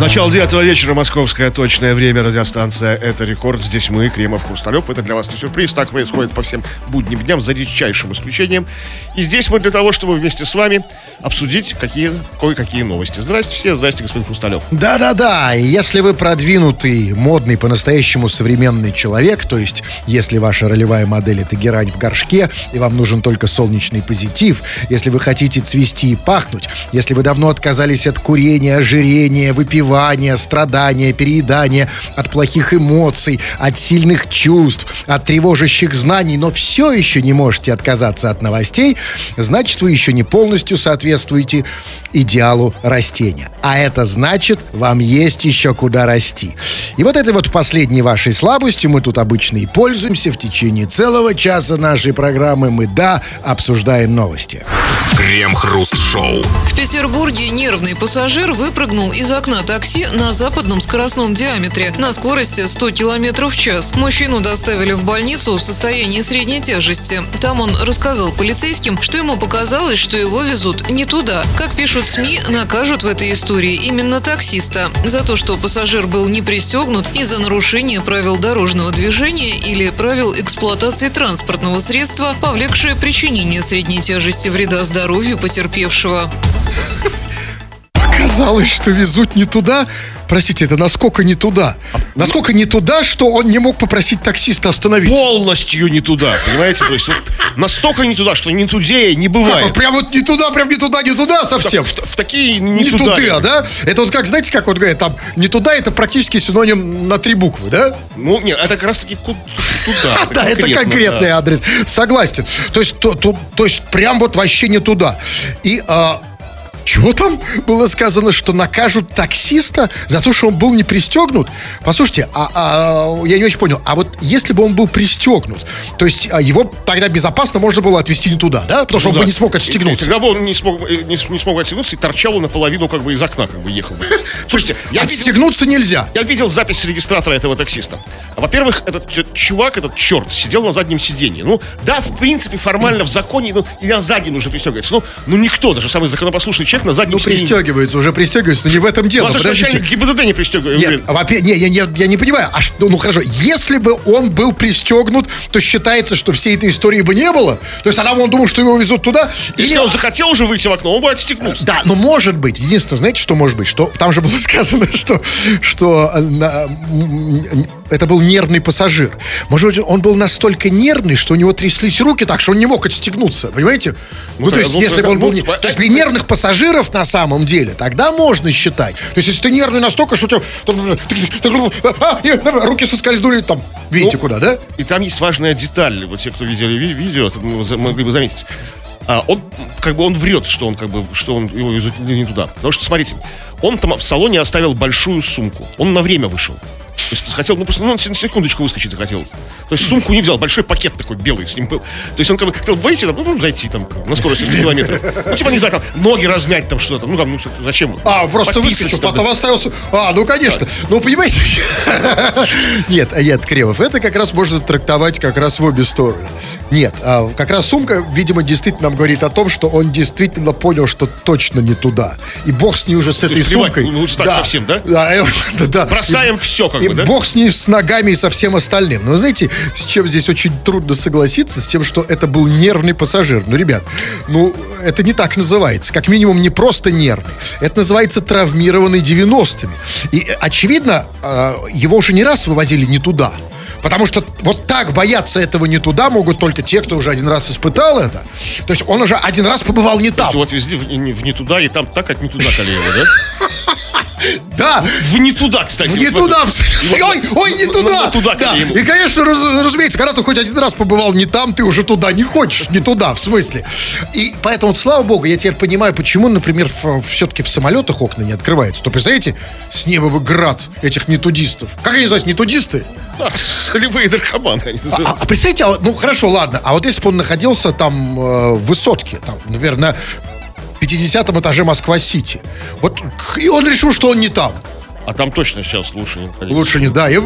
Начало девятого вечера, московское точное время, радиостанция «Это рекорд». Здесь мы, Кремов, Хрусталев. Это для вас не сюрприз. Так происходит по всем будним дням, за редчайшим исключением. И здесь мы для того, чтобы вместе с вами обсудить какие, кое-какие новости. Здрасте все, здрасте, господин Хрусталев. Да-да-да, если вы продвинутый, модный, по-настоящему современный человек, то есть если ваша ролевая модель это герань в горшке, и вам нужен только солнечный позитив, если вы хотите цвести и пахнуть, если вы давно отказались от курения, ожирения, выпивания, выпивания, страдания, переедания, от плохих эмоций, от сильных чувств, от тревожащих знаний, но все еще не можете отказаться от новостей, значит, вы еще не полностью соответствуете идеалу растения. А это значит, вам есть еще куда расти. И вот этой вот последней вашей слабостью мы тут обычно и пользуемся в течение целого часа нашей программы. Мы, да, обсуждаем новости. Крем-хруст-шоу. В Петербурге нервный пассажир выпрыгнул из окна такси на западном скоростном диаметре на скорости 100 км в час. Мужчину доставили в больницу в состоянии средней тяжести. Там он рассказал полицейским, что ему показалось, что его везут не туда. Как пишут СМИ, накажут в этой истории именно таксиста за то, что пассажир был не пристегнут из-за нарушения правил дорожного движения или правил эксплуатации транспортного средства, повлекшее причинение средней тяжести вреда здоровью потерпевшего. Казалось, что везут не туда. Простите, это насколько не туда? Насколько не туда, что он не мог попросить таксиста остановить? Полностью не туда, понимаете? То есть вот настолько не туда, что не тудее не бывает. Как, прям вот не туда, прям не туда, не туда совсем. В, в, в такие не, не туда. туда, да? Это вот как, знаете, как вот говорят, там не туда, это практически синоним на три буквы, да? Ну, нет, это как раз таки туда. Да, это конкретный адрес. Согласен. То есть, то, то, то есть, прям вот вообще не туда. И а, чего там было сказано, что накажут таксиста за то, что он был не пристегнут? Послушайте, а, а, я не очень понял, а вот если бы он был пристегнут, то есть а, его тогда безопасно можно было отвезти не туда, да? Потому что ну, он да. бы не смог отстегнуться. И, тогда бы он не смог, э, не, не смог отстегнуться и торчал наполовину как бы из окна как бы ехал. Бы. Слушайте, я отстегнуться видел, нельзя. Я видел запись регистратора этого таксиста. Во-первых, этот чувак, этот черт, сидел на заднем сиденье. Ну, да, в принципе, формально в законе, ну, и на заднем нужно пристегиваться. Ну, ну никто, даже самый законопослушный человек на заднем Ну, пристегивается, уже пристегивается, но не в этом дело. Ну, а подождите. ГИБДД не пристегивает. Нет, во-первых, не, я, я, я не понимаю. А что, ну хорошо, если бы он был пристегнут, то считается, что всей этой истории бы не было. То есть, она он думал, что его везут туда. Если или... он захотел уже выйти в окно, он бы отстегнулся. Да, но может быть. Единственное, знаете, что может быть? Что там же было сказано, что, что на, это был нервный пассажир. Может быть, он был настолько нервный, что у него тряслись руки так, что он не мог отстегнуться. Понимаете? Ну, ну то есть, ну, если бы он был... Ну, то есть, для нервных пассажиров, на самом деле, тогда можно считать. То есть, если ты нервный настолько, что у тебя а, руки соскользнули там, видите, ну, куда, да? И там есть важная деталь. Вот те, кто видели видео, могли бы заметить. А, он как бы он врет, что он как бы что он его везут не туда. Потому что смотрите, он там в салоне оставил большую сумку. Он на время вышел. То есть хотел, ну просто ну, на секундочку выскочить захотел. То есть сумку не взял, большой пакет такой белый с ним был. То есть он как бы хотел выйти, там, ну, зайти там на скорости 100 километров. Ну, типа, не знаю, там, ноги размять там что-то. Ну, там, ну, зачем? А, просто выскочил, потом остался. А, ну, конечно. Ну, понимаете? Нет, нет, Кремов, это как раз можно трактовать как раз в обе стороны. Нет, а, как раз сумка, видимо, действительно нам говорит о том, что он действительно понял, что точно не туда. И бог с ней уже с этой сумкой. Ну, так да, совсем, да? Да, да. Бросаем все, как и бы, да? бог с ней, с ногами и со всем остальным. Но знаете, с чем здесь очень трудно согласиться, с тем, что это был нервный пассажир. Ну, ребят, ну, это не так называется. Как минимум, не просто нервный. Это называется травмированный 90-ми. И, очевидно, а, его уже не раз вывозили не туда. Потому что вот так бояться этого не туда могут только те, кто уже один раз испытал это. То есть он уже один раз побывал не там. вот везли в, в не туда и там так, как не туда Калеева, да? Да. В не туда, кстати. В не туда. Ой, ой, не туда. туда да. И, конечно, раз, разумеется, когда ты хоть один раз побывал не там, ты уже туда не хочешь. Не туда, в смысле. И поэтому, слава богу, я теперь понимаю, почему, например, все-таки в самолетах окна не открываются. То, представляете, с неба бы град этих нетудистов. Как они называются, нетудисты? Да, солевые наркоманы. А, а, а представьте, а, ну хорошо, ладно, а вот если бы он находился там э, в высотке, там, например, на 50 этаже Москва-Сити. Вот, и он решил, что он не там. А там точно сейчас лучше не Лучше не, да. Я,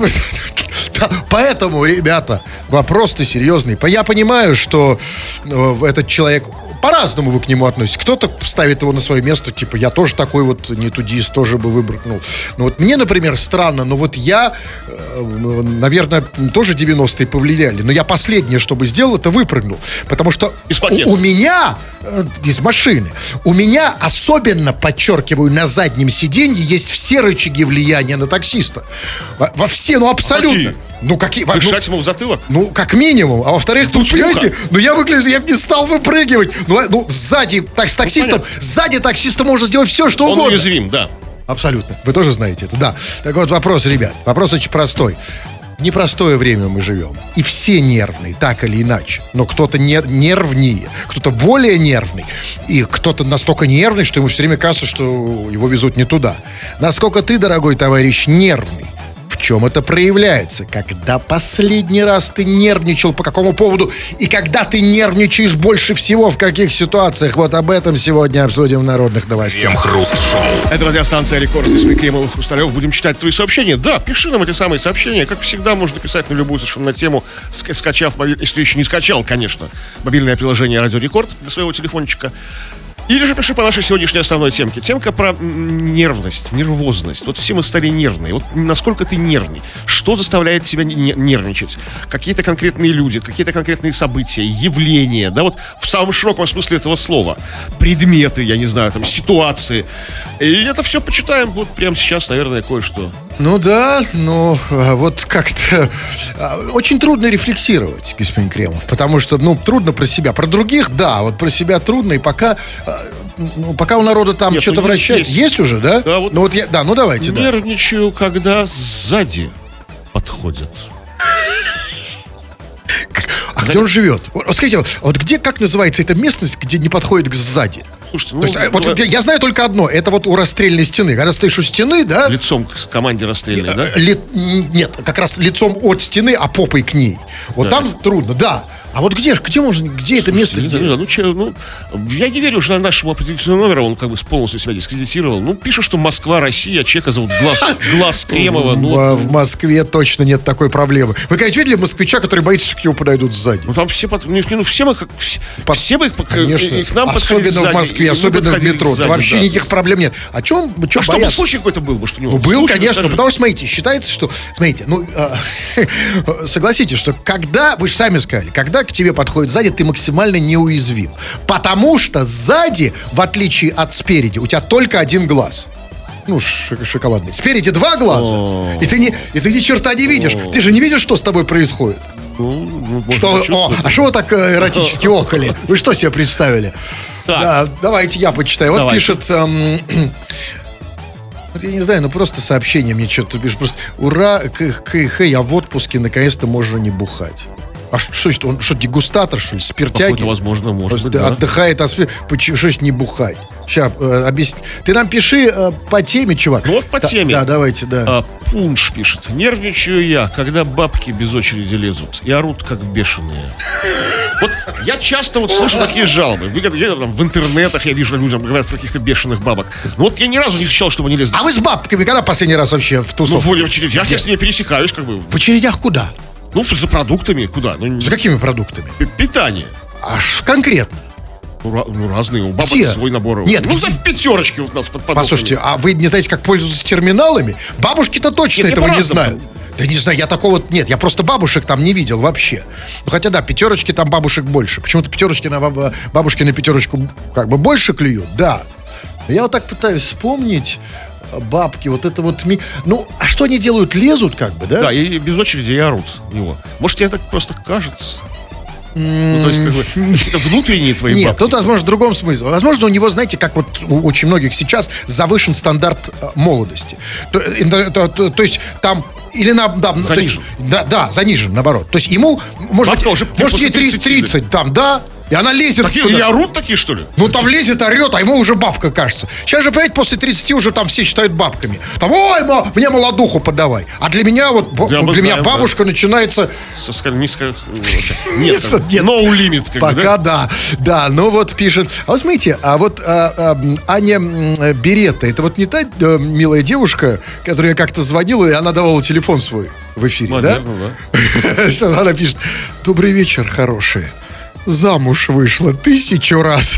да. Поэтому, ребята, вопрос-то серьезный. Я понимаю, что э, этот человек по-разному вы к нему относитесь. Кто-то ставит его на свое место, типа, я тоже такой вот не тудист, тоже бы выбрыкнул. Ну вот мне, например, странно, но вот я, э, наверное, тоже 90-е повлияли, но я последнее, что бы сделал, это выпрыгнул. Потому что Из пакета. у, у меня, э, из машины, у меня особенно, подчеркиваю, на заднем сиденье есть все рычаги влияния на таксиста. Во, во все, ну абсолютно. Какие? Ну какие? во- ну, Дышать ему в затылок. ну, как минимум. А во-вторых, тут, Тут понимаете, ну я выгляжу, я бы не стал выпрыгивать. Ну, а- ну сзади, так, с таксистом, понятно. сзади таксиста можно сделать все, что Он угодно. уязвим, да. Абсолютно. Вы тоже знаете это, да. Так вот, вопрос, ребят. Вопрос очень простой. В непростое время мы живем. И все нервные, так или иначе. Но кто-то нер- нервнее, кто-то более нервный. И кто-то настолько нервный, что ему все время кажется, что его везут не туда. Насколько ты, дорогой товарищ, нервный? В чем это проявляется? Когда последний раз ты нервничал, по какому поводу? И когда ты нервничаешь больше всего, в каких ситуациях? Вот об этом сегодня обсудим в народных новостях. Крем-хруст-шоу. Это радиостанция Рекорд. Здесь мы Кремов Хрусталев. Будем читать твои сообщения. Да, пиши нам эти самые сообщения. Как всегда, можно писать на любую совершенно тему, ска- скачав, если еще не скачал, конечно, мобильное приложение Радио Рекорд для своего телефончика. Или же пиши по нашей сегодняшней основной темке. Темка про нервность, нервозность. Вот все мы стали нервные. Вот насколько ты нервный? Что заставляет тебя не- нервничать? Какие-то конкретные люди, какие-то конкретные события, явления, да, вот в самом широком смысле этого слова. Предметы, я не знаю, там, ситуации. И это все почитаем вот прямо сейчас, наверное, кое-что. Ну да, а, вот как-то а, очень трудно рефлексировать, господин Кремов, потому что, ну, трудно про себя. Про других, да, вот про себя трудно, и пока, а, ну, пока у народа там Нет, что-то ну, есть, вращается. есть. Есть. уже, да? Да, вот- Ну вот я, да, ну давайте, да. Нервничаю, когда сзади подходят. А где он живет? Вот, скажите, вот где, как называется эта местность, где не подходит к сзади? Слушайте, ну, То есть, вот я знаю только одно, это вот у расстрельной стены. Когда стоишь у стены, да? лицом к команде расстрельной, да? Ли- нет, как раз лицом от стены, а попой к ней. Вот Да. там трудно, да. А вот где, ж- где можно, где это место? Где? ну, че, ну, я не верю, что нашему определенного номера он как бы полностью себя дискредитировал. Ну, пишет, что Москва, Россия, человека зовут Глаз, Глаз Кремова. Ну, в, вот, в Москве точно нет такой проблемы. Вы когда видели москвича, который боится, что к нему подойдут сзади? ну, там все, не, ну, все мы как, все, мы Конечно. к нам особенно в Москве, особенно в метро. сзади, вообще да. никаких проблем нет. О чем, чем А чтобы бояться? случай какой-то был, может, у него? Ну, был, Случай, конечно, расскажи. потому что, смотрите, считается, что, смотрите, ну, э, согласитесь, что когда, вы же сами сказали, когда к тебе подходит сзади, ты максимально неуязвим. Потому что сзади, в отличие от спереди, у тебя только один глаз. Ну, шоколадный. Спереди два глаза, и ты, не, и ты ни черта не видишь. Ты же не видишь, что с тобой происходит. Ну, ну, Что, о, а что вы так э, эротически околи? Вы что себе представили? Так. Да, давайте я почитаю. Вот Давайте. пишет... эм, вот я не знаю, ну просто сообщение мне что-то пишет. Просто ура, КХ, я в отпуске, наконец-то можно не бухать. А что, что он что, дегустатор, что ли, спиртяги? Какой-то, возможно, может быть, да. Отдыхает от спир- что ж не бухать? Сейчас, объясни. Ты нам пиши э, по теме, чувак. Ну вот по Да, теме. Да, давайте, да. А, Пунш пишет. Нервничаю я, когда бабки без очереди лезут и орут, как бешеные. Вот я часто вот слышу такие жалобы. Вы, где-то там в интернетах я вижу, людям говорят каких-то бешеных бабок. Но вот я ни разу не встречал, чтобы они лезли. А вы с бабками когда последний раз вообще в Ну, тусовку? в очередях я с ними пересекаюсь, как бы. В очередях куда? Ну, за продуктами куда? Ну, За какими продуктами? питание. Аж конкретно. Ну, ну, разные. У бабок Где? свой набор. Нет, ну, где? за пятерочки вот у нас под продуктами. Послушайте, а вы не знаете, как пользоваться терминалами? Бабушки-то точно Нет, этого не знают. Да не знаю, я такого... Нет, я просто бабушек там не видел вообще. Ну, хотя, да, пятерочки там бабушек больше. Почему-то пятерочки на баб- бабушки на пятерочку как бы больше клюют, да. Я вот так пытаюсь вспомнить бабки, вот это вот... ми- Ну, а что они делают? Лезут как бы, да? Да, и без очереди и орут в него. Может, тебе так просто кажется? Ну, то есть, как бы, какие-то внутренние твои Нет, бабки. тут, возможно, в другом смысле. Возможно, у него, знаете, как вот у очень многих сейчас завышен стандарт э, молодости. То, э, то- то- то- есть там или на, да, то есть- Занижен. да, да, занижен, наоборот. То есть ему, может Бабка быть, уже может ей 30, 30, 30, там, да, и она лезет. Такие туда. и орут такие, что ли? Ну, там лезет, орет, а ему уже бабка кажется. Сейчас же, понимаете, после 30 уже там все считают бабками. Там, ой, ма, мне молодуху подавай. А для меня вот, Да, мы для меня знаем, да. бабушка начинается Со ска- низко... Нет, Нет, no limit, как Пока да? да. Да, ну вот пишет. А вот смотрите, а вот а, а, Аня Беретта, это вот не та э, милая девушка, которая как-то звонила, и она давала телефон свой в эфире, Наверное, да? Что Она пишет, добрый вечер, хорошие. Замуж вышла тысячу раз.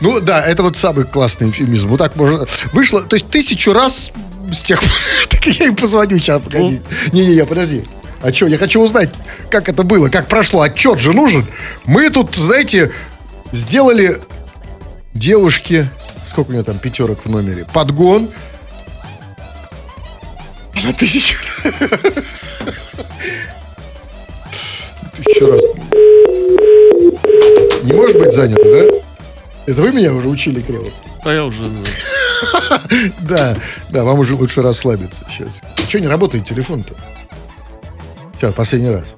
Ну да, это вот самый классный эвфемизм. Вот так можно... Вышла, то есть тысячу раз с тех пор... Так я им позвоню сейчас, погоди. Не-не-не, подожди. А что, я хочу узнать, как это было, как прошло. Отчет же нужен. Мы тут, знаете, сделали девушке... Сколько у нее там пятерок в номере? Подгон. На тысячу. Еще раз. Быть занято, да? Это вы меня уже учили, Крево? А я уже... Да, да, вам уже лучше расслабиться сейчас. Что не работает телефон-то? Сейчас, последний раз.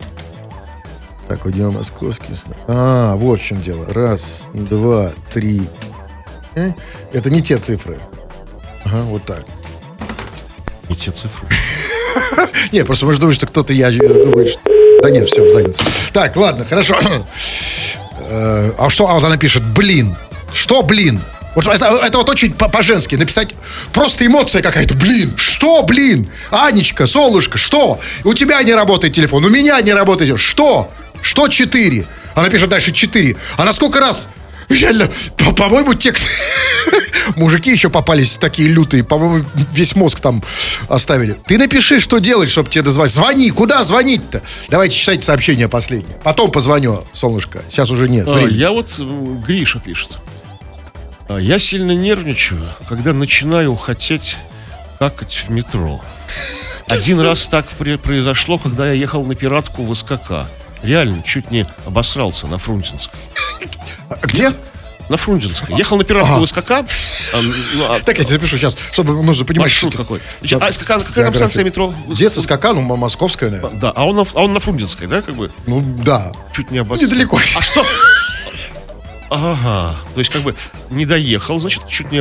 Так, у него московский. А, вот в чем дело. Раз, два, три. Э? Это не те цифры. Ага, вот так. Не те цифры. Не, просто может думать, что кто-то я думает, что... Да нет, все, занято. Так, ладно, хорошо. Э, А что а вот она пишет? Блин. Что блин? Вот это, это вот очень по- по-женски написать просто эмоция какая-то. Блин, что, блин? Анечка, солнышко, что? У тебя не работает телефон, у меня не работает. Что? Что четыре? Она пишет дальше четыре. А на сколько раз? Реально, по- по-моему, кто- мужики еще попались такие лютые, по-моему, весь мозг там оставили. Ты напиши, что делать, чтобы тебе дозвонить. Звони, куда звонить-то? Давайте читайте сообщение последнее. Потом позвоню, солнышко. Сейчас уже нет. А, я вот... м, Гриша пишет. А, Я сильно нервничаю, когда начинаю хотеть какать в метро. Один раз так произошло, когда я ехал на пиратку в СКК. Реально, чуть не обосрался на Фрунзенской. А Где? На Фрунзенской. Ехал на в СКК. ну, а Так, я тебе запишу сейчас, чтобы нужно понимать. маршрут какой. А СКК, какая там станция метро? Где СКК? Ну, московская, наверное. Да, а он на, а он на Фрунзенской, да, как бы? Ну, да. Чуть не обосрался. Недалеко. А что? Ага, то есть как бы не доехал, значит, чуть не.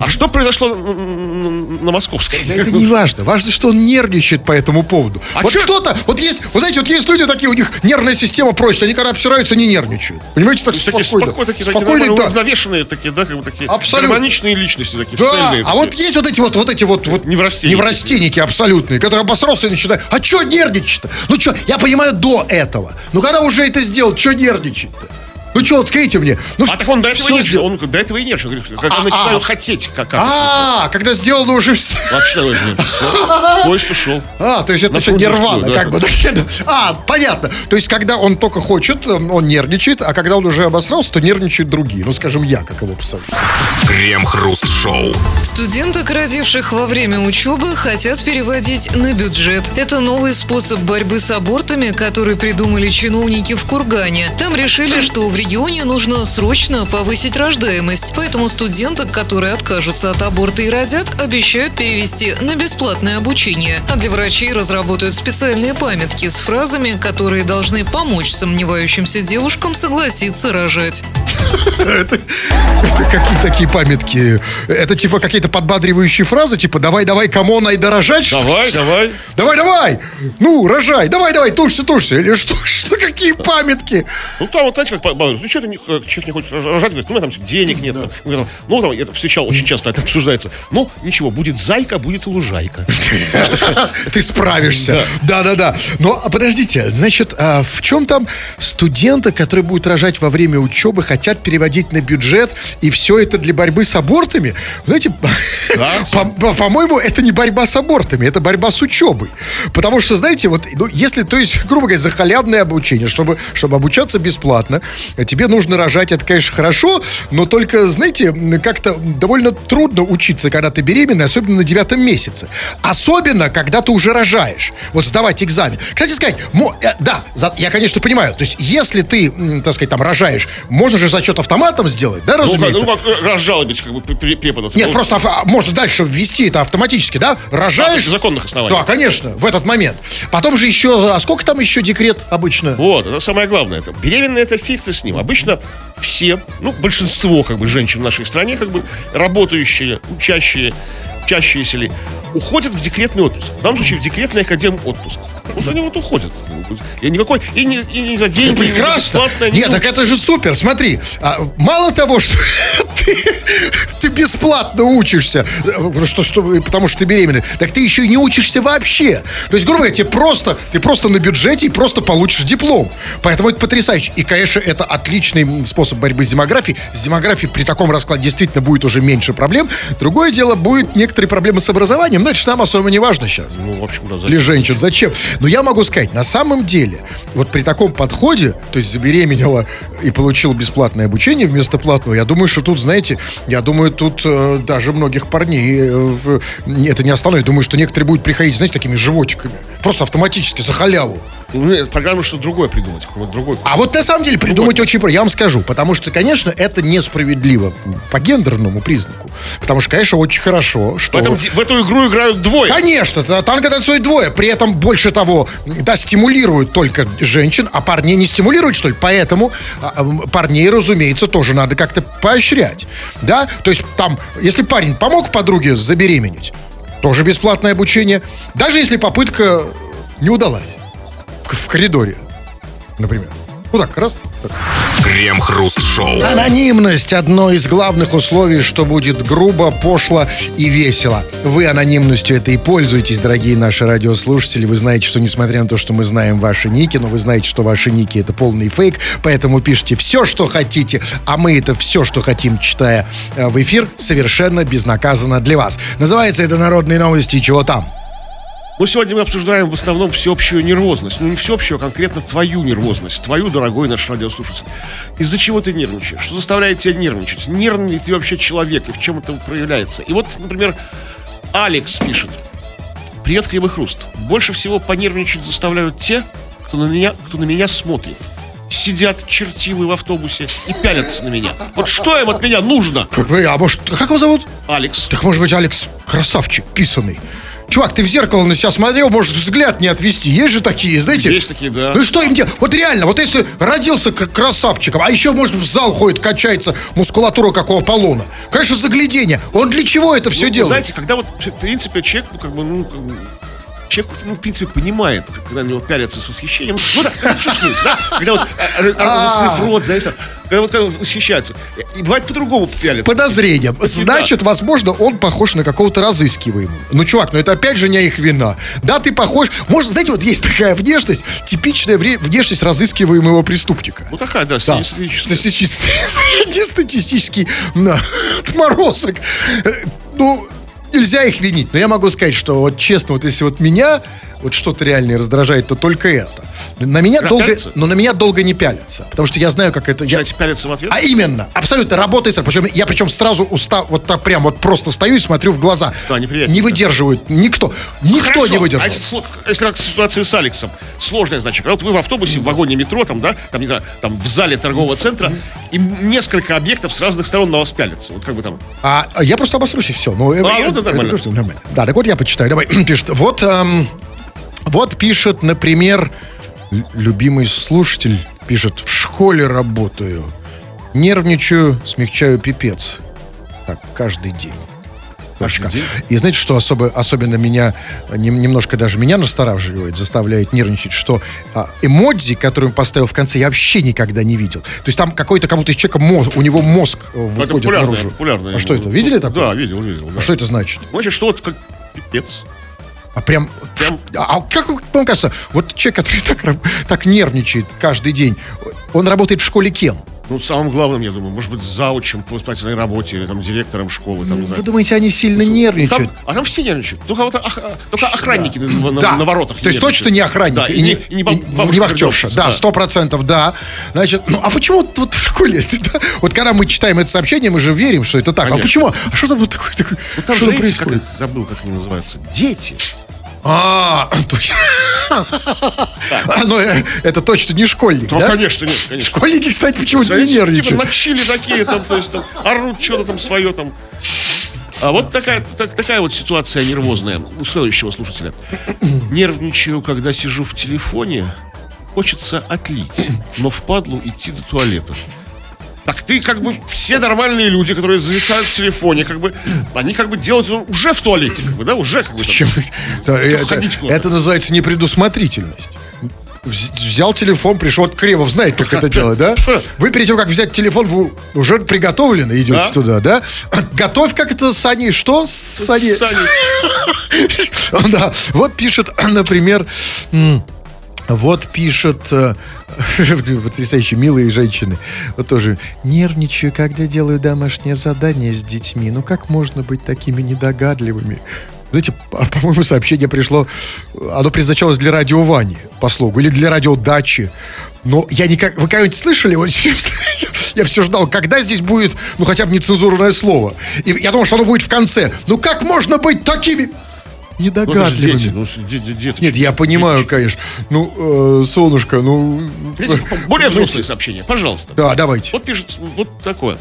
А что произошло на Московской? Да это не важно. Важно, что он нервничает по этому поводу. А вот кто-то, вот есть, вот знаете, вот есть люди такие, у них нервная система прочная, они когда обсираются, не нервничают. Понимаете, так Такие спокойно. спокойные, такие, Спокойно, нормально да. уравновешенные такие, да, как бы такие Абсолютно. гармоничные личности такие, Да, цельные. а вот есть вот эти вот, вот эти вот, вот Неврастенники. неврастенники абсолютные, которые обосрался и начинают, а что нервничать-то? Ну что, я понимаю до этого. Ну когда уже это сделал, что нервничать-то? Ну что, вот скажите мне. Ну, А так он до этого не сделал. Он до этого и не что когда А, начинаю а. хотеть, как. А, когда сделано уже все. А что это? Всё. Поезд ушел. А, то есть это Фрунзенскую, нирвана, как бы. А, понятно. То есть, когда он только хочет, он нервничает, а когда он уже обосрался, то нервничают другие. Ну, скажем, я, как его посажу. Крем-хруст-шоу. Студенток, родивших во время учебы, хотят переводить на бюджет. Это новый способ борьбы с абортами, который придумали чиновники в Кургане. Там решили, что в регионе нужно срочно повысить рождаемость. Поэтому студенток, которые откажутся от аборта и родят, обещают перевести на бесплатное обучение. А для врачей разработают специальные памятки с фразами, которые должны помочь сомневающимся девушкам согласиться рожать. Это какие такие памятки? Это типа какие-то подбадривающие фразы, типа «давай, давай, come on, айда рожать?» что ли? Давай, давай. Давай, давай! Ну, рожай! Давай, давай, тужься, тужься! Или что? Что, какие памятки? Ну, там, вот, знаете, как, ну, что ты ты не рож- рожать? Говорит, ну, у меня там денег нет. там. Ну, там, ну, там, это встречал, очень часто это обсуждается. Ну, ничего, будет зайка, будет и лужайка. Ты справишься. Да-да-да. Но подождите, значит, а в чем там студенты, которые будут рожать во время учебы, хотят переводить на бюджет, и все это для борьбы с абортами? Знаете, Да. по- по- по-моему, это не борьба с абортами, это борьба с учебой. Потому что, знаете, вот, ну, если, то есть, грубо говоря, за халявное обучение, чтобы, чтобы обучаться бесплатно, тебе нужно рожать, это, конечно, хорошо, но только, знаете, как-то довольно трудно учиться, когда ты беременна, особенно на девятом месяце. Особенно, когда ты уже рожаешь. Вот сдавать экзамен. Кстати сказать, мо- э, да, за- я, конечно, понимаю, то есть, если ты, так сказать, там, рожаешь, можно же зачет автоматом сделать, да, Ну, разумеется? ну, как разжалобить, как бы, пре- преподов. Нет, Ну, просто авто- можно дальше ввести это автоматически, да? Рожаешь. законных основаниях. Да, конечно, в этот момент. Потом же еще, а сколько там еще декрет обычно? Вот, это самое главное. Это беременная это фиг ты с ним. Обычно все, ну, большинство, как бы, женщин в нашей стране, как бы, работающие, учащие, учащиеся ли, уходят в декретный отпуск. В данном случае в декретный академ отпуск. Вот они вот уходят. И никакой, и не, и не за деньги, не Прекрасно. бесплатно. Нет, так это же супер. Смотри, а, мало того, что ты ты бесплатно учишься, э, что, что, потому что ты беременна, так ты еще и не учишься вообще. То есть, грубо говоря, тебе просто, ты просто на бюджете и просто получишь диплом. Поэтому это потрясающе. И, конечно, это отличный способ борьбы с демографией. С демографией при таком раскладе действительно будет уже меньше проблем. Другое дело, будет некоторые проблемы с образованием, но это же нам особо не важно сейчас. Ну, в общем, да, Для женщин зачем? Но я могу сказать, на самом деле, вот при таком подходе, то есть забеременела и получила бесплатное обучение вместо платного, я думаю, что тут, знаете, я думаю, тут э, даже многих парней э, это не остановит. Думаю, что некоторые будут приходить, знаете, такими животиками. Просто автоматически, за халяву. Нет, программу что другое придумать, какой-то другой. А вот на самом деле придумать очень просто. Я вам скажу, потому что, конечно, это несправедливо по гендерному признаку. Потому что, конечно, очень хорошо, в, что... этом, в эту игру играют двое. Конечно, та- танго танцует двое. При этом, больше того, да, стимулируют только женщин, а парней не стимулируют, что ли? Поэтому а, парней, разумеется, тоже надо как-то поощрять. Да? То есть там, если парень помог подруге забеременеть, тоже бесплатное обучение. Даже если попытка не удалась. В, коридоре, например. Ну так, раз. так. Крем-хруст-шоу. Анонимность – одно из главных условий, что будет грубо, пошло и весело. Вы анонимностью это и пользуетесь, дорогие наши радиослушатели. Вы знаете, что несмотря на то, что мы знаем ваши ники, но вы знаете, что ваши ники – это полный фейк, поэтому пишите все, что хотите, а мы это все, что хотим, читая э, в эфир, совершенно безнаказанно для вас. Называется это «Народные новости. Чего там?». Ну, сегодня мы обсуждаем в основном всеобщую нервозность. Ну, не всеобщую, а конкретно твою нервозность. Твою, дорогой наш радиослушатель. Из-за чего ты нервничаешь? Что заставляет тебя нервничать? Нервный ли ты вообще человек? И в чем это проявляется? И вот, например, Алекс пишет. Привет, и Хруст. Больше всего понервничать заставляют те, кто на меня, кто на меня смотрит. Сидят чертилы в автобусе и пялятся на меня. Вот что им от меня нужно? Как а может, как его зовут? Алекс. Так может быть, Алекс красавчик, писанный. Чувак, ты в зеркало на себя смотрел, может, взгляд не отвести. Есть же такие, знаете? Есть такие, да. Ну и что им делать? Вот реально, вот если родился красавчиком, а еще, может, в зал ходит, качается мускулатура, как у Аполлона. Конечно, заглядение. Он для чего это все Ну, делает? Знаете, когда вот, в принципе, человек, ну, как бы, ну, человек, ну, в принципе, понимает, когда на него пялятся с восхищением. Ну, да, это чувствуется, да? Когда вот э, э, раскрыв рот, знаешь, когда вот когда восхищаются. И бывает по-другому пялятся. Подозрением. Значит, возможно, он похож на какого-то разыскиваемого. Ну, чувак, ну это опять же не их вина. Да, ты похож. Может, знаете, вот есть такая внешность, типичная внешность разыскиваемого преступника. Ну, такая, да. Статистический- Среднестатистический на, отморозок. Э, Ну, нельзя их винить. Но я могу сказать, что вот честно, вот если вот меня вот что-то реально раздражает, то только это. На меня Как долго, пялятся? но на меня долго не пялятся. Потому что я знаю, как это... Я, Начинаете пялиться в ответ? а именно, абсолютно работает. Причем я причем сразу устав, вот так прям вот просто стою и смотрю в глаза. Да, неприятно, Не выдерживают никто. Никто Хорошо. не А выдерживает. если, сло- если ситуация с Алексом, сложная, значит, вот вы в автобусе, в вагоне метро, там, да, там, не знаю, там в зале торгового центра, и несколько объектов с разных сторон на вас пялятся. Вот как бы там. А а я просто обосрусь и все. Ну, э, А, э, ну, да, это нормально. просто нормально. Да, так вот я почитаю. Давай, пишет. Вот, эм, вот пишет, например, любимый слушатель пишет, в школе работаю. Нервничаю, смягчаю пипец. Так, каждый день. И знаете, что особо, особенно меня, нем- немножко даже меня настораживает, заставляет нервничать, что а, эмодзи, который он поставил в конце, я вообще никогда не видел. То есть там какой-то, как будто из человека мозг, у него мозг э, Это выходит популярное, наружу. популярное. А что это? Видели такое? Да, видел, видел. да. А что это значит? Значит, что вот как пипец. А прям... Прям- А как вам кажется, вот человек, который так, так нервничает каждый день, он работает в школе кем? Ну, самым главным, я думаю, может быть, заучим по воспитательной работе или там директором школы. Там, не Вы думаете, они сильно нервничают? Там- а там все нервничают. Только, вот ох- только охранники на, на- да. на воротах То есть точно не охранник. Да, и, не, и не и бабушка не вахтерша. Да, сто процентов, да. Значит, ну а почему вот, вот в школе? да, вот когда мы читаем это сообщение, мы же верим, что это так. Конечно. А почему? А что там вот такое? такое Ну, там что же там эти, как, происходит? забыл, как они называются. Дети. А, есть- А, ну, э, это точно не школьник, Ну, да? конечно, нет, конечно. Школьники, кстати, почему-то не Типа нервничают. на чили такие там, то есть там орут что-то там свое там. А вот такая, так- такая вот ситуация нервозная у следующего слушателя. Нервничаю, когда сижу в телефоне, хочется отлить, но впадлу идти до туалета. Так ты как бы все нормальные люди, которые зависают в телефоне, как бы, они как бы делают это уже в туалете, как бы, да, уже как бы. там. Да, это, это называется непредусмотрительность. вз- взял телефон, пришел, вот Кремов знает, как это делать, да? Вы перед тем, как взять телефон, вы уже приготовлены идете Да. туда, да? Готовь, как это, Сани, что? Сани. Саня, Да, вот пишет, например, вот пишет э, потрясающе милые женщины. Вот тоже нервничаю, когда делаю домашнее задание с детьми. Ну как можно быть такими недогадливыми? Знаете, по- по-моему, сообщение пришло, оно предназначалось для радио Вани по слогу, или для радио Дачи. Но я никак... Вы когда-нибудь слышали? Я все ждал, когда здесь будет, ну, хотя бы нецензурное слово. И я думал, что оно будет в конце. Ну, как можно быть такими ну недогадливыми? дети, ну де- де- деточки. Нет, я понимаю, конечно. Ну, э, солнышко, ну... Знаете, более взрослые сообщения, пожалуйста. Да, давайте. Вот пишет вот такое.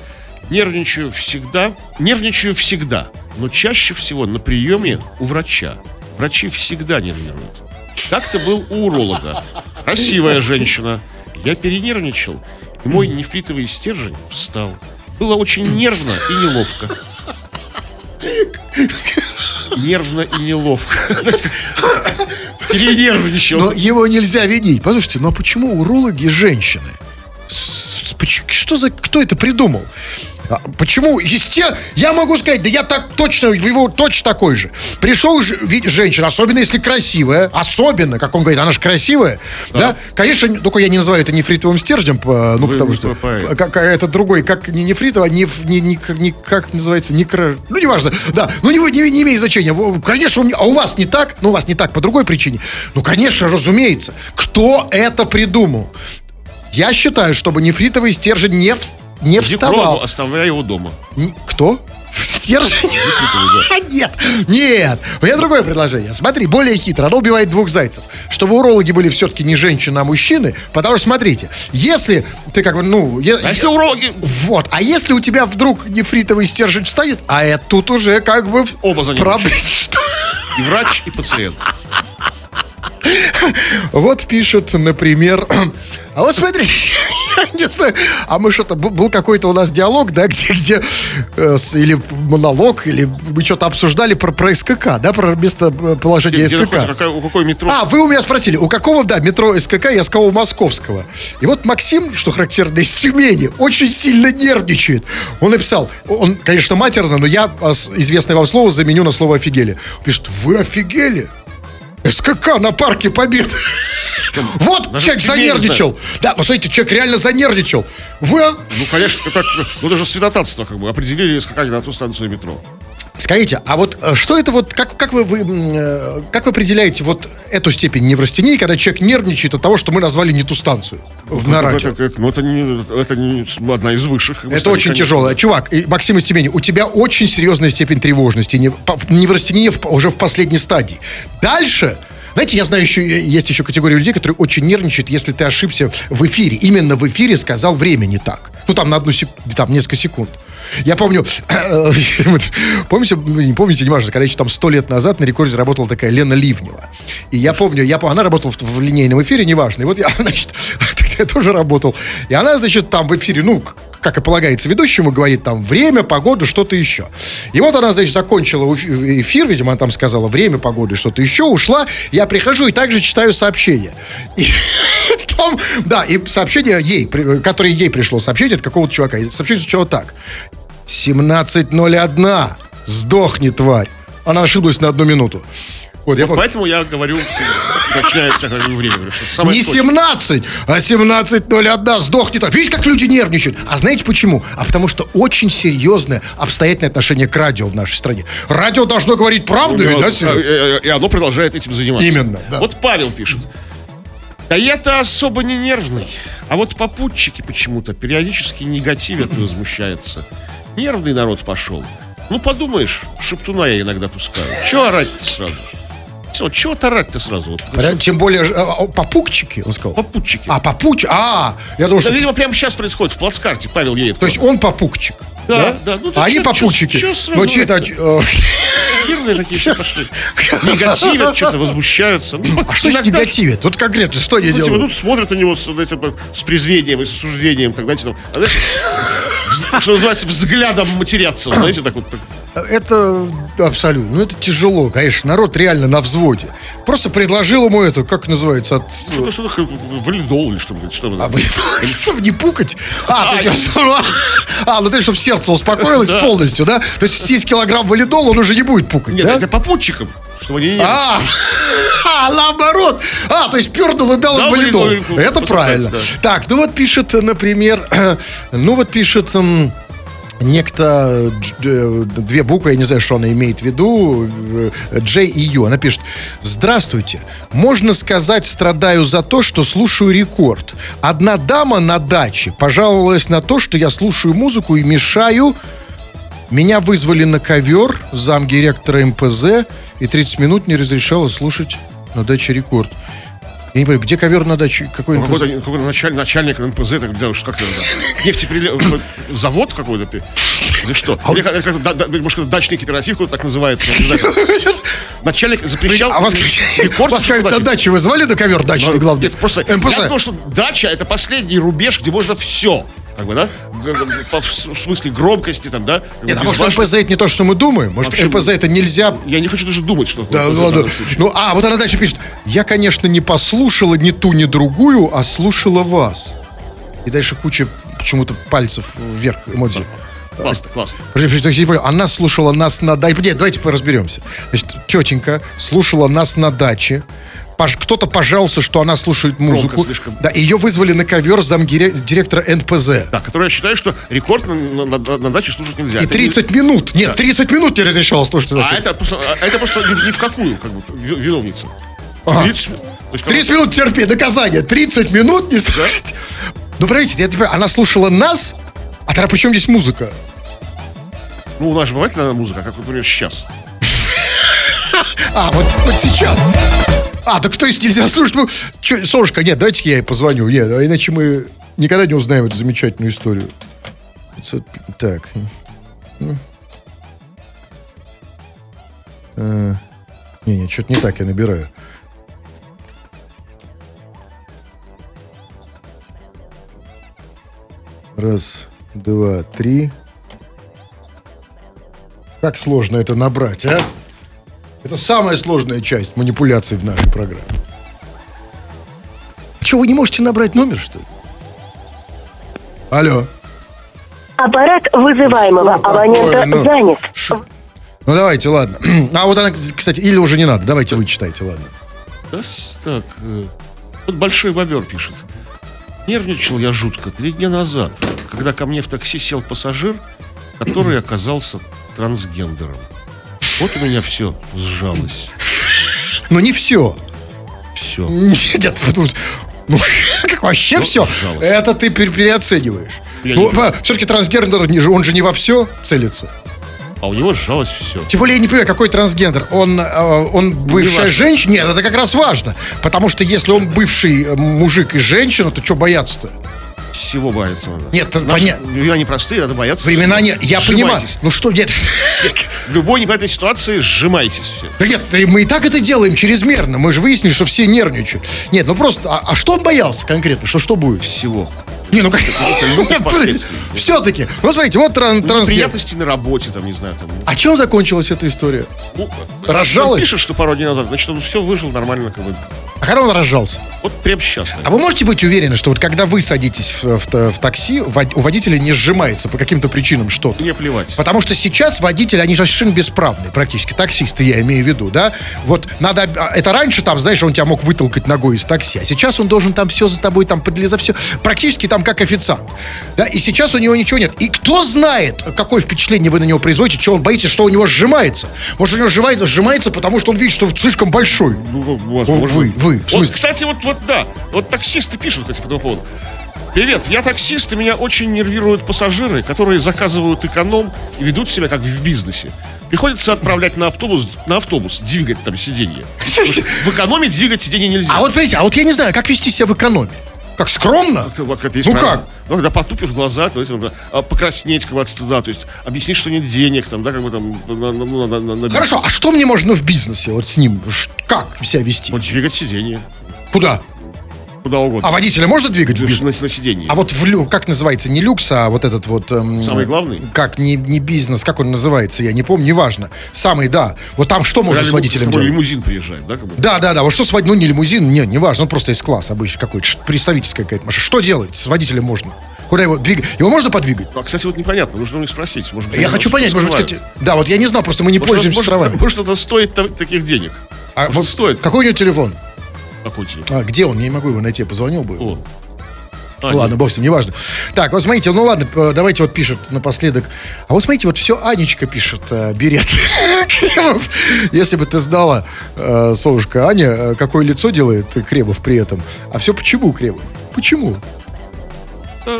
Нервничаю всегда, нервничаю всегда, но чаще всего на приеме у врача. Врачи всегда нервируют. Как-то был у уролога. Красивая женщина. Я перенервничал, и мой нефритовый стержень встал. Было очень нервно и неловко. Нервно и неловко. Перенервничал. Но его нельзя винить. Послушайте, ну а почему урологи женщины? С- с- поч- Что за... Кто это придумал? А Почему? Есте... Я могу сказать, да я так точно, его точно такой же. Пришел ж- женщина, особенно если красивая, особенно, как он говорит, она же красивая, да? Конечно, н- только я не называю это нефритовым стержнем, по- ну, Вы потому что как, это другой, как не нефритово, а не, не, не, не- как называется, не кра- ну, неважно, да, ну, не, не, не имеет значения, конечно, а у вас не так, ну, у вас не так по другой причине, ну, конечно, разумеется, кто это придумал? Я считаю, чтобы нефритовый стержень не, вс- не вставал. оставляй его дома. Н- Кто? Стержень? Нефритовый, да. Нет, нет. У меня другое предложение. Смотри, более хитро. Оно убивает двух зайцев. Чтобы урологи были все-таки не женщины, а мужчины. Потому что, смотрите, если ты как бы, ну... е- А если урологи Вот. А если у тебя вдруг нефритовый стержень встанет, а это тут уже как бы... Оба за ним проблем- отвечают. Что? и врач, и пациент. Вот пишет, например... А вот смотри, не знаю, а мы что-то, был, какой-то у нас диалог, да, где, где э, или монолог, или мы что-то обсуждали про, про СКК, да, про местоположение Где СКК. находится, какая- у какой метро? А, вы у меня спросили, у какого, да, метро СКК я сказал у московского. И вот Максим, что характерно, из Тюмени, очень сильно нервничает. Он написал, он, конечно, матерно, но я а, известное вам слово заменю на слово офигели. Он пишет, вы офигели? СКК на парке Победы. Вот Даже человек занервничал. Да, посмотрите, человек реально занервничал. Вы Ну, конечно, так, ну, даже святотатство, как бы, определили скакание на ту станцию метро. Скажите, а вот э, что это вот, как, как, вы, вы, э, как вы определяете вот эту степень неврастении, когда человек нервничает от того, что мы назвали не ту станцию в, на Ну, радио? Это, это- ну, это не, это не одна из высших. Это очень конечно. тяжело. Чувак, и Максим из Тюмени, у тебя очень серьезная степень тревожности. Неврастения уже в последней стадии. Дальше... Знаете, я знаю еще, э, есть еще категория людей, которые очень нервничают, если ты ошибся в эфире. Именно в эфире сказал время не так. Ну, там на одну секунду, там несколько секунд. Я помню, помните, не помните, не важно, еще там сто лет назад на рекорде работала такая Лена Ливнева. И я помню, я, она работала в, в линейном эфире, неважно. И вот я, значит, тогда я тоже работал. И она, значит, там в эфире, ну, как и полагается ведущему, говорит там время, погоду, что-то еще. И вот она, значит, закончила эф- эфир, видимо, она там сказала время, погоду, что-то еще, ушла. Я прихожу и также читаю сообщение. И там, да, и сообщение ей, которое ей пришло, сообщение от какого-то чувака. И сообщение звучало так. 17.01. Сдохни, тварь. Она ошиблась на одну минуту. Вот, я помню. Поэтому я говорю, уточняю всякое время. Говорю, Не точное. 17, а 17.01. Сдохни так. Видите, как люди нервничают? А знаете почему? А потому что очень серьезное обстоятельное отношение к радио в нашей стране. Радио должно говорить правду, Ну, ведь, да, а, Серега? э, э, И оно продолжает этим заниматься. Именно, да. Вот Павел пишет. Да я-то особо не нервный. А вот попутчики почему-то периодически негативят и возмущаются. Нервный народ пошел. Ну, подумаешь, шептуна я иногда пускаю. Чего орать-то сразу? Все, чего орать-то сразу? Вот, Прям Тем более, э, а, попукчики, он сказал. попутчики. А, попуч... А, я думал, Да, что... видимо, прямо сейчас происходит. В плацкарте Павел едет. То есть он попукчик. Да, да. Ну, ты а они чё- попутчики. чё- чё сразу Ну. Э, такие все пошли. Негативят, что-то возмущаются. Ну, А что значит негативит? Вот конкретно, что они Ну, типа, делают? тут смотрят на него с, знаете, с презрением и с осуждением, так, знаете, там, а что называется, взглядом матерятся, знаете, так вот. Это абсолютно. Ну, это тяжело, конечно. Народ реально на взводе. Просто предложил ему это, как называется, от... Что-то, что такое, валидол или что-то. Что А, блин, чтобы не пукать. А, ты сейчас... А, ну ты, чтобы сердце успокоилось полностью, да? То есть съесть килограмм валидола, он уже не будет пукать, Нет, да? это попутчикам, чтобы они не... А, а, наоборот. А, то есть пернул и дал валидол. Это правильно. Так, ну вот пишет, например, ну вот пишет некто, э, две буквы, я не знаю, что она имеет в виду, э, Джей и Ю. Она пишет, здравствуйте, можно сказать, страдаю за то, что слушаю рекорд. Одна дама на даче пожаловалась на то, что я слушаю музыку и мешаю меня вызвали на ковер, замдиректора МПЗ, и 30 минут не разрешала слушать на даче рекорд. Я не понимаю, где ковер на даче? Какой Ну, МПЗ? Какой-то какой началь- начальник НПЗ, так где уж как-то да, нефтеприле- завод какой-то или что? Или как- как- да- да, может, какой-то дачный кооператив, так называется. Начальник запрещал А вас, рекорд вас как на даче вызвали на ковер дачный, Ну, главный? Нет, просто МПЗ. я думал, что дача это последний рубеж, где можно все. Как бы, да? В смысле громкости там, да? Как Нет, а может. МПЗ это не то, что мы думаем? Может, Вообще, МПЗ это нельзя... Я не хочу даже думать, что Да, МПЗ ладно. данном случае. Ну, а, вот она дальше пишет. Я, конечно, не послушала ни ту, ни другую, а слушала вас. И дальше куча почему-то пальцев вверх эмодзи. Классно, классно. Подожди, не понял. Она слушала нас на даче. Нет, давайте разберемся. Значит, тетенька слушала нас на даче. Кто-то пожаловался, что она слушает музыку. Да, ее вызвали на ковер замдиректора НПЗ. Да, который я считаю, что рекорд на, на- на- на даче слушать нельзя. И Это не- 30 минут. Нет, 30 минут не разрешала слушать. А это просто, а это просто ни, ни в какую, как бы, ви- виновница. Ага. 30 минут. То есть, 30 минут терпи, доказание. 30 минут не слушать. Ну, подождите, я теперь, она слушала нас, а тогда при чем здесь музыка? Ну, у нас же бывает иногда музыка, как, например, сейчас. А, вот, вот сейчас. А, так то есть нельзя слушать. Ну, чё, нет, давайте я ей позвоню. Нет, а иначе мы никогда не узнаем эту замечательную историю. 500 Так. Э, Не, не, что-то не так я набираю. Раз, два, три. Как сложно это набрать, а? Это самая сложная часть манипуляций в нашей программе. Что, вы не можете набрать номер, что ли? Алло. Аппарат вызываемого Что абонента такое, ну? занят. Шо? Ну, давайте, ладно. А вот она, кстати, или уже не надо. Давайте вы читайте, ладно. Да, так, э, вот Большой Бобер пишет. Нервничал я жутко три дня назад, когда ко мне в такси сел пассажир, который оказался трансгендером. Вот у меня все сжалось. Но не все. Все. Нет, вот, ну, как вообще Ну, все? Это ты пере- переоцениваешь. Я Ну, не- все-таки трансгендер, не он же не во все целится. А у него сжалось все. Тем более я не понимаю, какой трансгендер. Он, э, он бывшая важно. женщина? Нет, это как раз важно. Потому что если он бывший э, мужик и женщина, то что бояться-то? Всего бояться надо. Нет, Наши понятно. Времена непростые, надо бояться. Времена нет. Я понимаю. Ну что, нет. В любой непонятной ситуации сжимайтесь все. Да нет, мы и так это делаем чрезмерно. Мы же выяснили, что все нервничают. Нет, ну просто, а, а что он боялся конкретно? Что, что будет? Всего. Не, ну как... Все-таки. Ну, смотрите, вот тран- трансгендер. Неприятности на работе, там, не знаю, там. А чем закончилась эта история? Ну, Разжалось? он пишет, что пару дней назад, значит, он все выжил нормально, как бы. А когда он разжался? Вот прям сейчас. А вы можете быть уверены, что вот когда вы садитесь в, в- в такси, у водителя не сжимается по каким-то причинам что-то? Мне плевать. Потому что сейчас водители, они совершенно бесправные, практически, таксисты, я имею в виду, да? Вот надо, а, это раньше там, знаешь, он тебя мог вытолкать ногой из такси, а сейчас он должен там все за тобой, там, подлезать, все, практически там как официант, да? И сейчас у него ничего нет. И кто знает, какое впечатление вы на него производите, что он боится, что у него сжимается. Может, у него сжимается, сжимается, потому что он видит, что слишком большой. Ну, возможно. вы, вы, Вот, кстати, вот, вот да. Вот таксисты пишут, кстати, по этому поводу. Привет, я таксист, и меня очень нервируют пассажиры, которые заказывают эконом и ведут себя как в бизнесе. Приходится отправлять на автобус, на автобус, двигать там сиденье. В экономе двигать сиденье нельзя. А вот, понимаете, а вот я не знаю, как вести себя в экономе. Как скромно? Это вот это есть Ну как? Ну, когда потупишь глаза, то есть, ну, да, а, покраснеть как бы от стыда, то есть объяснить, что нет денег, там, да, как бы там, на, на- ну, на- на- на Хорошо, а что мне можно в бизнесе вот с ним? Как себя вести? Вот двигать сиденье. Куда? Куда угодно. А водителя можно двигать на, на, сиденье. А вот в лю, как называется, не люкс, а вот этот вот... эм, Самый главный? Как, не, не бизнес, как он называется, я не помню, неважно. Самый, да. Вот там что можно с водителем делать? лимузин приезжает, да? Как бы? Да, да, да. Вот что с водителем, ну не лимузин, не, не важно, он просто из класса обычно какой-то, представительская какая-то машина. Что делать с водителем можно? Куда его двигать? Его можно подвигать? А, кстати, вот непонятно, нужно у них спросить. Может Я хочу понять, может быть, кстати, да, вот я не знал, просто мы не Может, пользуемся может, островами. Может, это стоит та- таких денег. А может, вот стоит? Какой у него телефон? Телефон? А, где он? Я не могу его найти, я позвонил бы. О. А, ладно, нет. бог с ним, неважно. Так, вот смотрите, ну ладно, э, давайте вот пишет напоследок. А вот смотрите, вот все Анечка пишет, э, берет. Кремов. Если бы ты знала, э, солнышко, Аня, э, какое лицо делает Кремов при этом. А все почему Кремов? Почему? Да,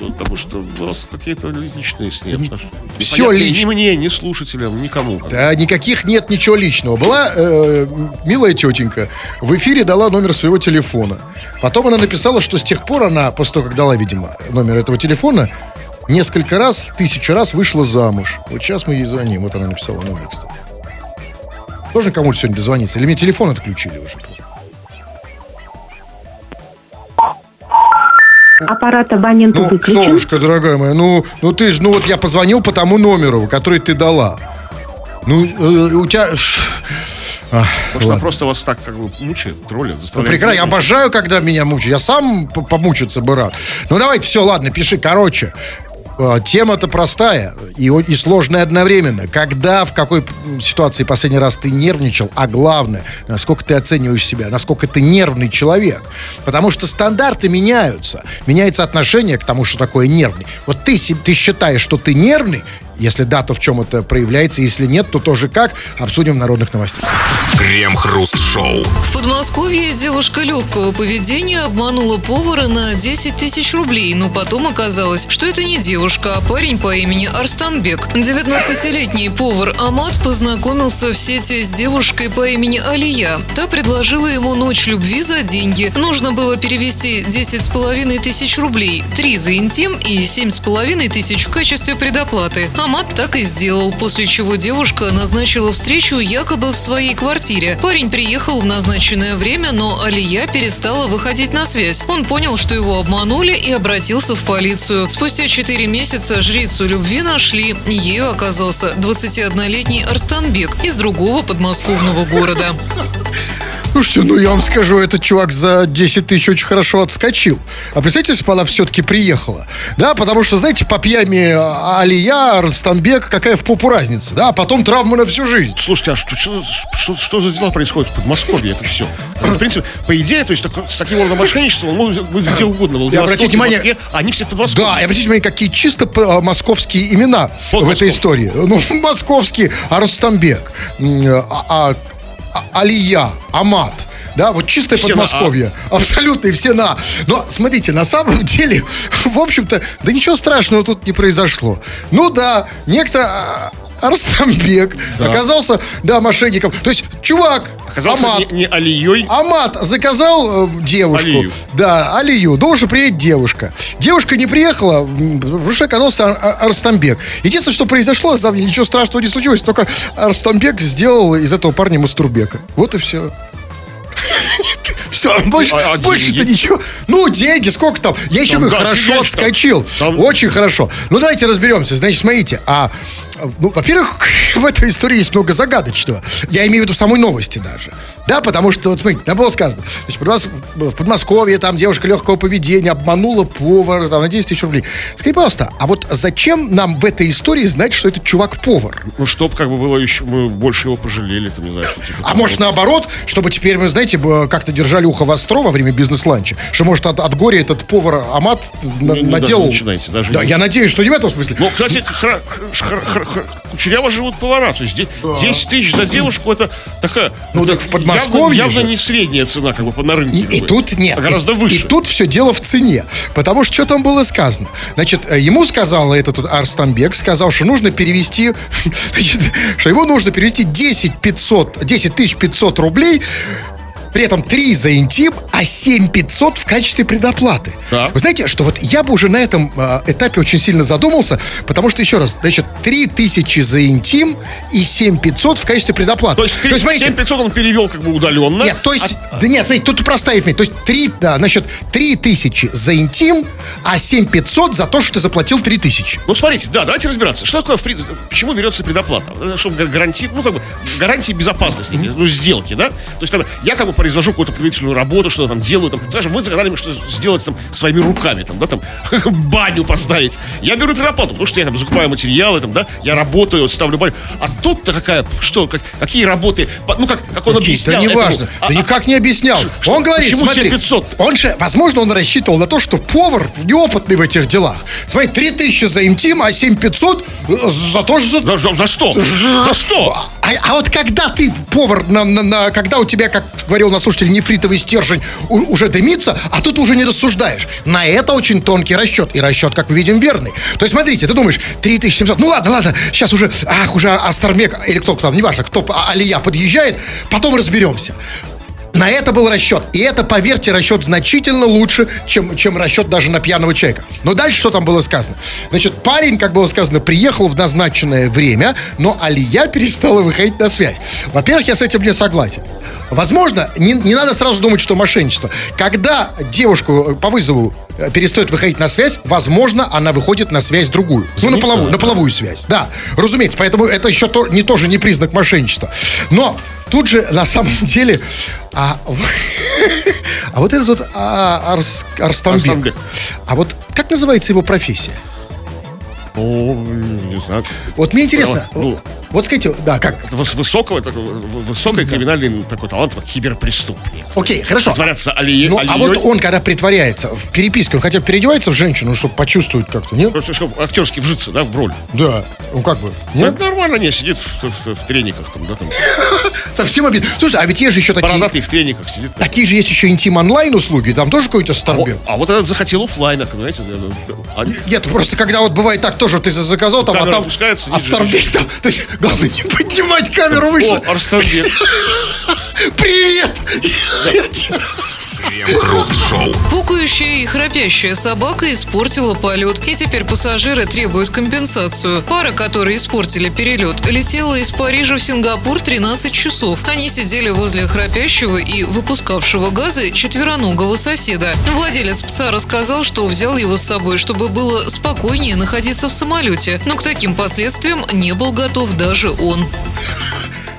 ну, потому что у нас какие-то личные с ней отношения. Непонятные лично. Ни мне, ни слушателям, никому. Да, никаких нет ничего личного. Была э, милая тетенька, в эфире дала номер своего телефона. Потом она написала, что с тех пор она, после того, как дала, видимо, номер этого телефона, несколько раз, тысячу раз вышла замуж. Вот сейчас мы ей звоним. Вот она написала номер, кстати. Тоже кому-то сегодня дозвониться? Или мне телефон отключили уже? Аппарат абонента Ну, выключен. солнышко, дорогая моя, ну, ну ты же, ну вот я позвонил по тому номеру, который ты дала. Ну, э, у тебя... Может, она ладно. просто вас так как бы мучает, троллит, Ну, заставляет. прекрасно, я обожаю, когда меня мучают. Я сам помучиться бы рад. Ну, давайте, все, ладно, пиши. Короче, тема-то простая и, и сложная одновременно. Когда, в какой ситуации последний раз ты нервничал, а главное, насколько ты оцениваешь себя, насколько ты нервный человек. Потому что стандарты меняются. Меняется отношение к тому, что такое нервный. Вот ты, ты считаешь, что ты нервный, если да, то в чем это проявляется, если нет, то тоже как, обсудим в народных новостях. Крем-хруст-шоу. В Подмосковье девушка легкого поведения обманула повара на 10 тысяч рублей, но потом оказалось, что это не девушка, а парень по имени Арстанбек. 19-летний повар Амат познакомился в сети с девушкой по имени Алия. Та предложила ему ночь любви за деньги. Нужно было перевести 10 с половиной тысяч рублей, 3 за интим и 7 с половиной тысяч в качестве предоплаты. Амат так и сделал, после чего девушка назначила встречу якобы в своей квартире. Парень приехал в назначенное время, но Алия перестала выходить на связь. Он понял, что его обманули и обратился в полицию. Спустя 4 месяца жрицу любви нашли. Ею оказался 21-летний Арстанбек из другого подмосковного города. Слушайте, ну я вам скажу, этот чувак за 10 тысяч очень хорошо отскочил. А представьте, если бы она все-таки приехала. Да, потому что, знаете, по пьями а, Алия, Ростамбек, какая в попу разница. Да, а потом травмы на всю жизнь. Слушайте, а что, что, что- что за дела происходят в Подмосковье? Это все. В принципе, по идее, то есть так- с таким родом мошенничества он может быть где угодно. В Владивостоке, обратите внимание- Москве, а они все в Подмосковье. Да, и обратите внимание, какие чисто а, московские имена Вот в этой московский. истории. Ну, московский, а Ростамбек, м, а- а- а- Алия, Амат. Да, вот чистое Все на Подмосковье. Абсолютно, и все на. Но, смотрите, на самом деле, в общем-то, да ничего страшного тут не произошло. Ну да, некто а, Арстамбек оказался, да, мошенником. То есть, чувак, Оказался Амат, не, не Алией. Амат заказал э, девушку. Алию. Да, Алию. Должен приедет девушка. Девушка не приехала, потому что оказался Ар- Ар- Арстамбек. Единственное, что произошло, на деле, ничего страшного не случилось, только Арстамбек сделал из этого парня Мастурбека. Вот и все. Все, больше, А- а больше-то ничего. Ну, деньги, сколько там? Я еще Там, говорю, да, хорошо отскочил. Там- Очень хорошо. Ну, давайте разберемся. Значит, смотрите, а ну, во-первых, в этой истории есть много загадочного. Я имею в виду в самой новости даже. Да, потому что, вот смотрите, там было сказано, значит, в Подмосковье там девушка легкого поведения обманула повара там, на 10 тысяч рублей. Скажи, пожалуйста, а вот зачем нам в этой истории знать, что этот чувак повар? Ну, чтоб как бы было еще, мы больше его пожалели, там, не знаю, что типа. А может наоборот, чтобы теперь мы, знаете, как-то держали ухо востро во время бизнес-ланча, что может от, от горя этот повар Амат на- не наделал... даже начинайте, даже да, не- я надеюсь, что не в этом смысле. Ну, кстати, хра- хра- кучеряво живут повара. То есть де- 10 тысяч за девушку это такая. Ну, так в Подмосковье Явно, явно не средняя цена, как бы по на рынке. И, и тут нет. а гораздо выше. И тут все дело в цене. Потому что что там было сказано? Значит, э, ему сказал этот Арстамбек, сказал, что нужно перевести, что ему нужно перевести 10 500, 10 тысяч 500 рублей при этом 3 за интим, а 7500 в качестве предоплаты. Да. Вы знаете, что вот я бы уже на этом э, этапе очень сильно задумался, потому что, еще раз, значит, 3000 за интим и 7500 в качестве предоплаты. То есть, три- смотрите, 7500 он перевел как бы удаленно. нет, то есть, А- да нет, смотрите, тут простая арифметика. То есть 3, да, значит, 3 тысячи за интим, а 7500 за то, что ты заплатил 3 тысячи. Ну, смотрите, да, давайте разбираться. Что такое, почему берется предоплата? Чтобы гарантии, ну, как бы, гарантии безопасности, ну, сделки, да? То есть, когда я как бы произвожу какую-то подготовительную работу, что-то там делаю, там, скажем, вы загадали мне что сделать там своими руками, там, да, там, баню поставить. Я беру предоплату, потому что я там закупаю материалы, там, да, я работаю, ставлю баню. А тут-то какая, что, как- какие работы, ну, как, как он объяснял. да неважно. А- да а- никак не объяснял. Что- он говорит, почему смотри, 7500? он же, возможно, он рассчитывал на то, что повар неопытный в этих делах. Смотри, 3 тысячи за интим, а 7500 за то, что... За, за- за что? За что? А, а вот когда ты повар, на, на- на- когда у тебя, как говорил наш слушатель, нефритовый стержень у- уже дымится, а тут уже не рассуждаешь. На это очень тонкий расчет. И расчет, как мы видим, верный. То есть, смотрите, ты думаешь, 3700, ну ладно, ладно, сейчас уже, ах, уже Астармек, или кто там, неважно, кто, а- Алия подъезжает, потом разберемся. На это был расчет. И это, поверьте, расчет значительно лучше, чем, чем расчет даже на пьяного человека. Но дальше что там было сказано? Значит, парень, как было сказано, приехал в назначенное время, но Алия перестала выходить на связь. Во-первых, я с этим не согласен. Возможно, не, не надо сразу думать, что мошенничество. Когда девушку э, по вызову э, перестает выходить на связь, возможно, она выходит на связь другую. Ну, на половую, на половую связь. Да, разумеется. Поэтому это еще то, не тоже не признак мошенничества. Но тут же, на самом деле, а, а вот этот вот а, Арс- Арстамбек, Арстамбек. а вот как называется его профессия? Ну, не знаю. Вот мне интересно, Ну, вот скажите, да, как? Выс- Высокого, такого, в- высокий криминальный такой талант, как киберпреступник. Окей, хорошо. Притворяться Алие, Ну, а Алией. вот он, когда притворяется в переписке, он хотя бы переодевается в женщину, чтобы почувствовать как-то, нет? Просто чтобы актерски вжиться, да, в роль. Да. Ну, как бы, Ну, нет? это нормально, не, сидит в, в- в трениках, там, да, там. Совсем обидно. Слушай, а ведь есть же еще такие... Бородатый в трениках сидит. Такие же есть еще интим-онлайн услуги, там тоже какой-то А, Старбек. а вот этот захотел оффлайна, понимаете? да, да. А- Нет, просто когда вот бывает так тоже, ты заказал там, а там... опускается, А ниже Старбек там... То есть, главное не поднимать камеру выше. О, Арстамбек. Привет! Крем-хруст-шоу. Пукающая и храпящая собака испортила полет, и теперь пассажиры требуют компенсацию. Пара, которые испортили перелет, летела из Парижа в Сингапур 13 часов. Они сидели возле храпящего и выпускавшего газы четвероногого соседа. Владелец пса рассказал, что взял его с собой, чтобы было спокойнее находиться в самолете, но к таким последствиям не был готов даже он.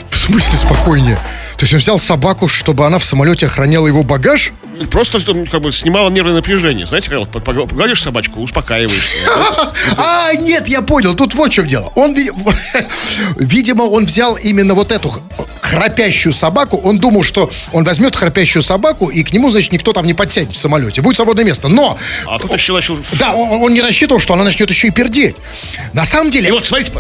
В смысле спокойнее? То есть он взял собаку, чтобы она в самолете охраняла его багаж? Просто ну, как бы снимало нервное напряжение. Знаете, когда погладишь собачку, успокаиваешься. А, нет, я понял, тут вот в чем дело. Он, ви- видимо, он взял именно вот эту храпящую собаку. Он думал, что он возьмет храпящую собаку, и к нему, значит, никто там не подсядет в самолете. Будет свободное место. Но... А тут еще начал... Да, он, он не рассчитывал, что она начнет еще и пердеть. На самом деле... И вот, смотрите,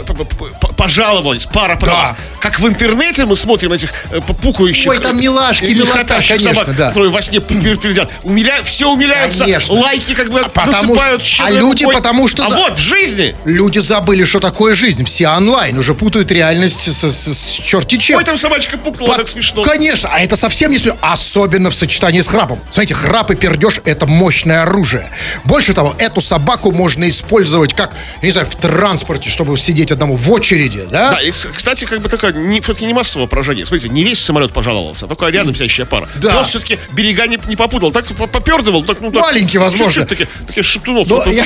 пожаловались, пара пожаловалась. Как в интернете мы смотрим этих э, пукающих... Ой, там милашки, э, милота, конечно, собак, да. которые во сне пер- пердят. Умиля... Все умиляются, Конечно. лайки как бы потому насыпают а люди рукой. потому что А за- вот, в жизни... Люди забыли, что такое жизнь. Все онлайн. Уже путают реальность с, с- с черти чем. Ой, там собачка пукнула, По- так смешно. Конечно, а это совсем не смешно. Особенно в сочетании с храпом. Смотрите, храп и пердеж – это мощное оружие. Больше того, эту собаку можно использовать как, я не знаю, в транспорте, чтобы сидеть одному в очереди, да? Да, и, кстати, как бы такое, не, все-таки не массовое поражение. Смотрите, не весь самолет пожаловался, а только рядом сидящая пара. Да. Пес все-таки берега не, не попутал, так по- попердывал. Так, ну, так, Маленький, возможно. чуть-чуть Такие, такие шептунов, Но я-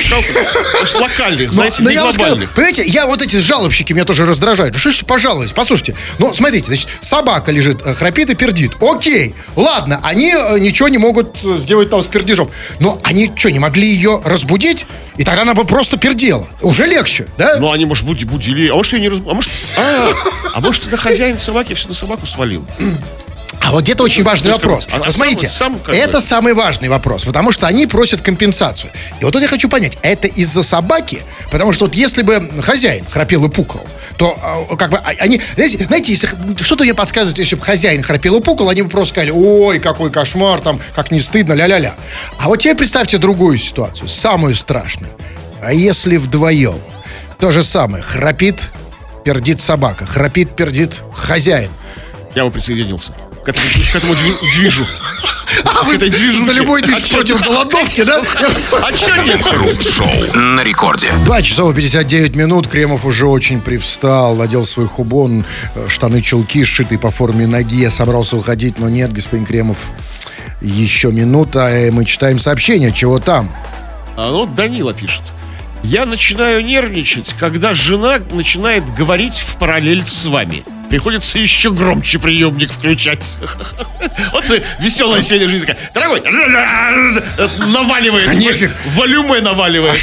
локальных, Но- знаете, но не я вам скажу, глобальных. понимаете, я вот эти жалобщики меня тоже раздражают. Ну что ж, пожалуйста, послушайте. Ну, смотрите, значит, собака лежит, э, храпит и пердит. Окей, ладно, они э, ничего не могут э, сделать там с пердежом. Но они что, не могли ее разбудить? И тогда она бы просто пердела. Уже легче, да? Ну, они, может, буди- будили, а может, ее не разб... А может, а, а может, это хозяин собаки все на собаку свалил. А вот это очень важный вопрос. а Смотрите, сам- сам как бы- это самый важный вопрос, потому что они просят компенсацию. И вот тут я хочу понять, это из-за собаки? Потому что вот если бы хозяин храпел и пукал, то а, как бы а- они, знаете, знаете, если что-то мне подсказывает, если бы хозяин храпел и пукал, они бы просто сказали, ой, какой кошмар, там, как не стыдно, ля-ля-ля. А вот теперь представьте другую ситуацию, самую страшную. А если вдвоем? То же самое, храпит, пердит собака, храпит, пердит хозяин. Я бы присоединился. К этому, к этому дви- движу. А вы за любой движ А против голодовки, да? А чё нет? Крем-хруст-шоу на рекорде. 2 часов и 59 минут. Кремов уже очень привстал, надел свой хубон, э, штаны, чулки, сшитые по форме ноги. Я собрался уходить, но нет, господин Кремов. Еще минута, и мы читаем сообщение. Чего там? А вот Данила пишет. Я начинаю нервничать, когда жена начинает говорить в параллель с вами. Приходится еще громче приемник включать. Вот веселая сегодня жизнь. Дорогой, наваливает. А нефиг. Волюме наваливает.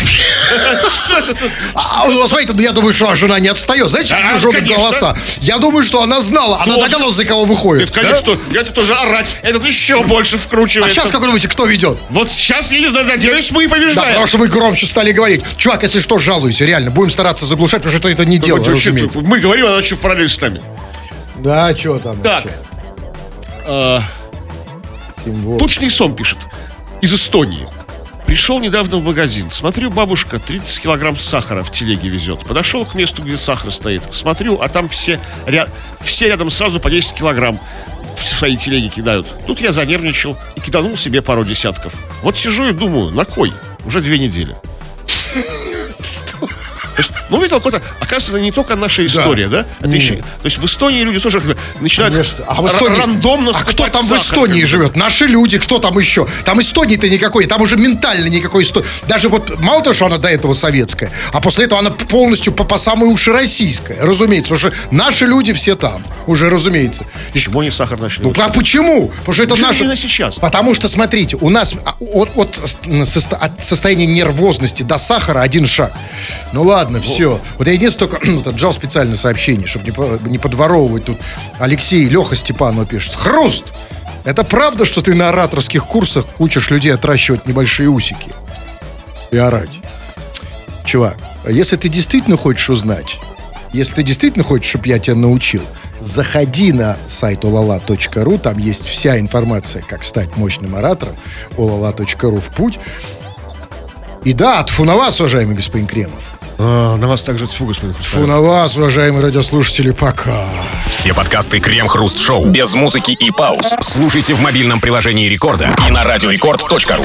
Тут? А, ну, смотрите, я думаю, что жена не отстает. Знаете, А, голоса? Я думаю, что она знала. Она догадалась, за кого выходит. Это, конечно, я тут тоже орать. Этот еще больше А вкручивает. сейчас, как вы думаете, кто ведет? Вот сейчас, я не знаю, надеюсь, мы и Да, побеждаем. потому что мы громче стали говорить. Чувак, если что, жалуйся, реально. Будем стараться заглушать, потому что это не дело, мы говорим, она еще параллель с нами. Да, что там Так. э, вот. Тучный сон пишет. Из Эстонии. Пришел недавно в магазин. Смотрю, бабушка 30 килограмм сахара в телеге везет. Подошел к месту, где сахар стоит. Смотрю, а там все, ря- все рядом сразу по 10 килограмм в свои телеги кидают. Тут я занервничал и киданул себе пару десятков. Вот сижу и думаю, на кой? Уже две недели. То есть, ну, видел, какой-то, оказывается, это не только наша история, да? Это еще- то есть в Эстонии люди тоже начинают Конечно. А в Эстонии... рандомно А кто там в сахар, Эстонии как бы. живет? Наши люди, кто там еще? Там Эстонии-то никакой, там уже ментально никакой Эстонии. Даже вот, мало того, что она до этого советская, а после этого она полностью по, по самой уши российская, разумеется. Потому что наши люди все там, уже, разумеется. Почему они сахар начали? Ну а почему? Потому что это Почему наше... именно сейчас? Потому что, смотрите, у нас а, от, от от состояния нервозности до сахара один шаг. Ну ладно, все. Вот я единственное только вот отжал специальное сообщение, чтобы не, не подворовывать тут. Алексей, Леха Степанов пишет. Хруст! Это правда, что ты на ораторских курсах учишь людей отращивать небольшие усики? И орать. Чувак, а если ты действительно хочешь узнать, если ты действительно хочешь, чтобы я тебя научил, заходи на сайт olala.ru, там есть вся информация, как стать мощным оратором, olala.ru в путь. И да, тфу на вас, уважаемый господин Кремов. А, на вас также тьфу, господин Хрусталев. на вас, уважаемые радиослушатели, пока. Все подкасты Крем-хруст-шоу без музыки и пауз слушайте в мобильном приложении Рекорда и на радиорекорд.ру.